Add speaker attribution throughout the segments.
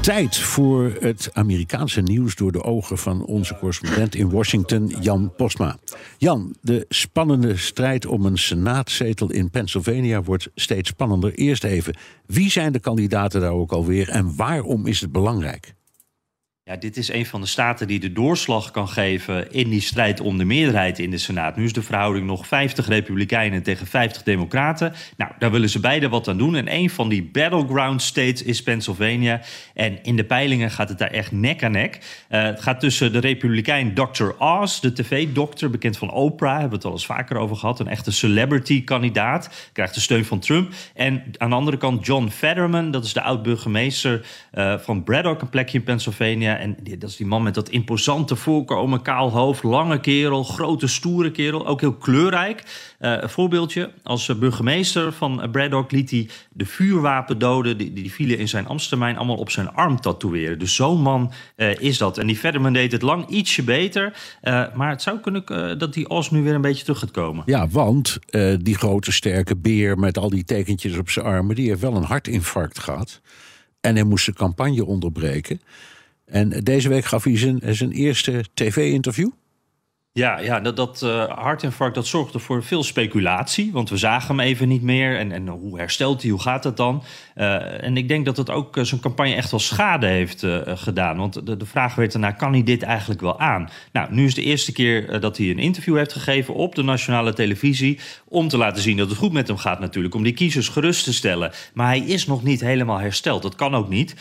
Speaker 1: Tijd voor het Amerikaanse nieuws door de ogen van onze correspondent in Washington, Jan Postma. Jan, de spannende strijd om een senaatzetel in Pennsylvania wordt steeds spannender. Eerst even, wie zijn de kandidaten daar ook alweer en waarom is het belangrijk?
Speaker 2: Ja, dit is een van de staten die de doorslag kan geven in die strijd om de meerderheid in de Senaat. Nu is de verhouding nog 50 Republikeinen tegen 50 Democraten. Nou, daar willen ze beide wat aan doen. En een van die battleground states is Pennsylvania. En in de peilingen gaat het daar echt nek aan nek. Uh, het gaat tussen de Republikein Dr. Oz, de tv-dokter, bekend van Oprah, hebben we het al eens vaker over gehad. Een echte celebrity-kandidaat, krijgt de steun van Trump. En aan de andere kant John Fetterman, dat is de oud-burgemeester uh, van Braddock, een plekje in Pennsylvania. En dat is die man met dat imposante voorkomen, kaal hoofd, lange kerel, grote stoere kerel, ook heel kleurrijk. Uh, een voorbeeldje, als burgemeester van Braddock liet hij de vuurwapendoden, die, die vielen in zijn ambtstermijn, allemaal op zijn arm tatoeëren. Dus zo'n man is dat. En die Fetterman deed het lang ietsje beter, maar het zou kunnen dat die Os nu weer een beetje terug gaat komen.
Speaker 1: Ja, want die grote sterke beer met al die tekentjes op zijn armen, die heeft wel een hartinfarct gehad. En hij moest de campagne onderbreken. En deze week gaf hij zijn, zijn eerste tv-interview.
Speaker 2: Ja, ja, dat, dat uh, hartinfarct dat zorgde voor veel speculatie. Want we zagen hem even niet meer. En, en hoe herstelt hij? Hoe gaat het dan? Uh, en ik denk dat het ook uh, zijn campagne echt wel schade heeft gedaan. Want de, de vraag werd daarna, kan hij dit eigenlijk wel aan? Nou, nu is de eerste keer dat hij een interview heeft gegeven op de nationale televisie. Om te laten zien dat het goed met hem gaat natuurlijk. Om die kiezers gerust te stellen. Maar hij is nog niet helemaal hersteld. Dat kan ook niet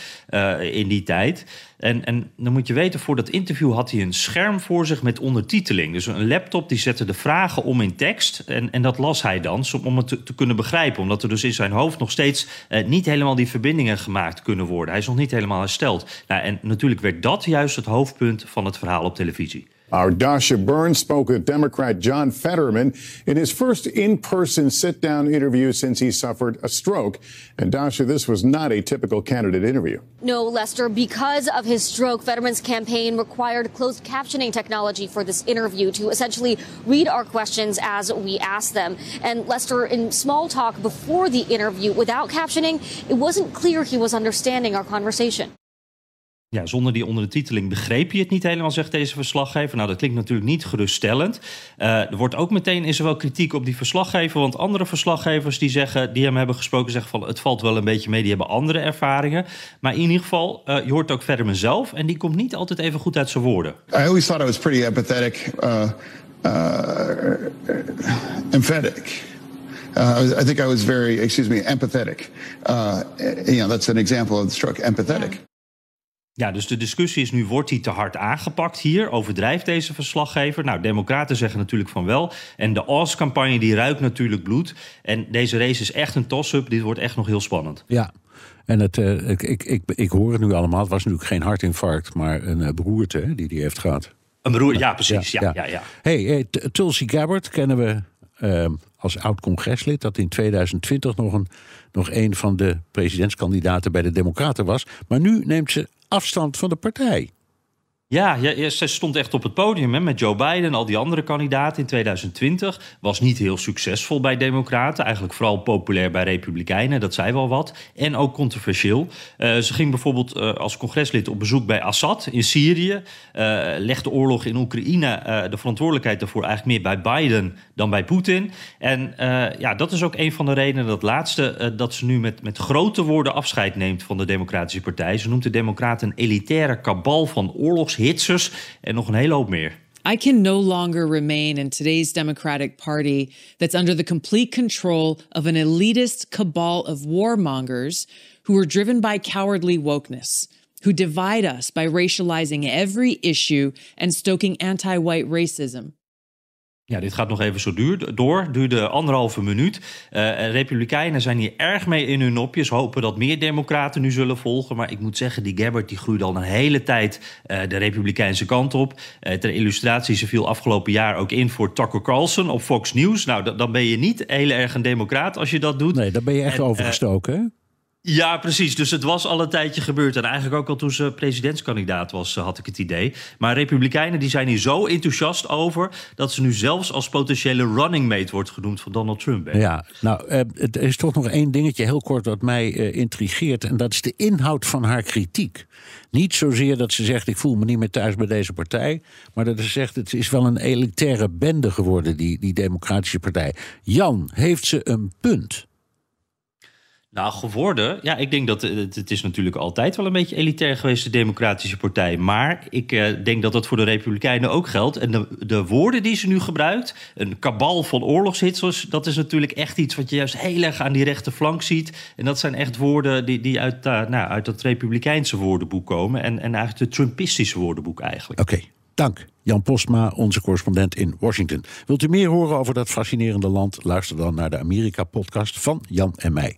Speaker 2: in die tijd. En, en dan moet je weten, voor dat interview had hij een scherm voor zich met ondertiteling. Dus een laptop die zette de vragen om in tekst. En, en dat las hij dan om het te, te kunnen begrijpen. Omdat er dus in zijn hoofd nog steeds eh, niet helemaal die verbindingen gemaakt kunnen worden. Hij is nog niet helemaal hersteld. Nou, en natuurlijk werd dat juist het hoofdpunt van het verhaal op televisie.
Speaker 3: Our Dasha Burns spoke with Democrat John Fetterman in his first in person sit down interview since he suffered a stroke. And Dasha, this was not a typical candidate interview.
Speaker 4: No, Lester, because of his stroke, Fetterman's campaign required closed captioning technology for this interview to essentially read our questions as we ask them. And Lester, in small talk before the interview, without captioning, it wasn't clear he was understanding our conversation.
Speaker 2: Ja, zonder die ondertiteling begreep je het niet helemaal, zegt deze verslaggever. Nou, dat klinkt natuurlijk niet geruststellend. Uh, er wordt ook meteen is er wel kritiek op die verslaggever. Want andere verslaggevers die zeggen, die hem hebben gesproken, zeggen van het valt wel een beetje mee, die hebben andere ervaringen. Maar in ieder geval, uh, je hoort ook verder mezelf. En die komt niet altijd even goed uit zijn woorden.
Speaker 5: I always thought I was pretty empathetic, uh, emphatic. Uh, I think I was very, excuse me, empathetic. Uh, you know, that's an example of the stroke, empathetic.
Speaker 2: Ja, dus de discussie is nu, wordt hij te hard aangepakt hier? Overdrijft deze verslaggever? Nou, democraten zeggen natuurlijk van wel. En de Oz-campagne die ruikt natuurlijk bloed. En deze race is echt een toss-up. Dit wordt echt nog heel spannend.
Speaker 1: Ja, en het, uh, ik, ik, ik, ik hoor het nu allemaal. Het was natuurlijk geen hartinfarct, maar een uh, beroerte die hij heeft gehad.
Speaker 2: Een beroerte, ja precies. Ja, ja. ja, ja.
Speaker 1: Hey, hey Tulsi Gabbard kennen we uh, als oud-congreslid... dat in 2020 nog een, nog een van de presidentskandidaten bij de Democraten was. Maar nu neemt ze afstand van de partij.
Speaker 2: Ja, ja, ze stond echt op het podium hè, met Joe Biden en al die andere kandidaten in 2020. Was niet heel succesvol bij Democraten. Eigenlijk vooral populair bij Republikeinen, dat zei wel wat. En ook controversieel. Uh, ze ging bijvoorbeeld uh, als congreslid op bezoek bij Assad in Syrië. Uh, legt de oorlog in Oekraïne de verantwoordelijkheid daarvoor eigenlijk meer bij Biden dan bij Poetin. En ja, dat is ook een van de redenen, dat laatste, dat ze nu met, met grote woorden afscheid neemt van de Democratische Partij. Ze noemt de Democraten een elitaire kabal van oorlogs hitsers en nog een hele hoop meer.
Speaker 6: I can no longer remain in today's Democratic Party that's under the complete control of an elitist cabal of warmongers who are driven by cowardly wokeness, who divide us by racializing every issue and stoking anti white racism.
Speaker 2: Ja, dit gaat nog even zo duur, door. Duurde anderhalve minuut. Uh, Republikeinen zijn hier erg mee in hun nopjes. Hopen dat meer Democraten nu zullen volgen. Maar ik moet zeggen, die Gabbard die groeit al een hele tijd uh, de Republikeinse kant op. Uh, ter illustratie, ze viel afgelopen jaar ook in voor Tucker Carlson op Fox News. Nou, dan ben je niet heel erg een Democraat als je dat doet.
Speaker 1: Nee, dan ben je echt
Speaker 2: En,
Speaker 1: overgestoken, hè?
Speaker 2: Ja, precies. Dus het was al een tijdje gebeurd. En eigenlijk ook al toen ze presidentskandidaat was, eh, had ik het idee. Maar Republikeinen die zijn hier zo enthousiast over... dat ze nu zelfs als potentiële running mate wordt genoemd van Donald Trump.
Speaker 1: Ja, nou, eh, er is toch nog één dingetje heel kort dat mij eh, intrigeert. En dat is de inhoud van haar kritiek. Niet zozeer dat ze zegt: ik voel me niet meer thuis bij deze partij. Maar dat ze zegt: het is wel een elitaire bende geworden, die, die Democratische Partij. Jan, heeft ze een punt?
Speaker 2: Nou, geworden. Ja, ik denk dat het, het is natuurlijk altijd wel een beetje elitair geweest, de Democratische Partij. Maar ik eh, denk dat dat voor de Republikeinen ook geldt. En de, de woorden die ze nu gebruikt, een kabal van oorlogshitsers, dat is natuurlijk echt iets wat je juist heel erg aan die rechterflank ziet. En dat zijn echt woorden die, die uit, uh, nou, uit dat Republikeinse woordenboek komen. En, en eigenlijk het Trumpistische woordenboek eigenlijk.
Speaker 1: Oké. Dank, Jan Postma, onze correspondent in Washington. Wilt u meer horen over dat fascinerende land? Luister dan naar de Amerika-podcast van Jan en mij.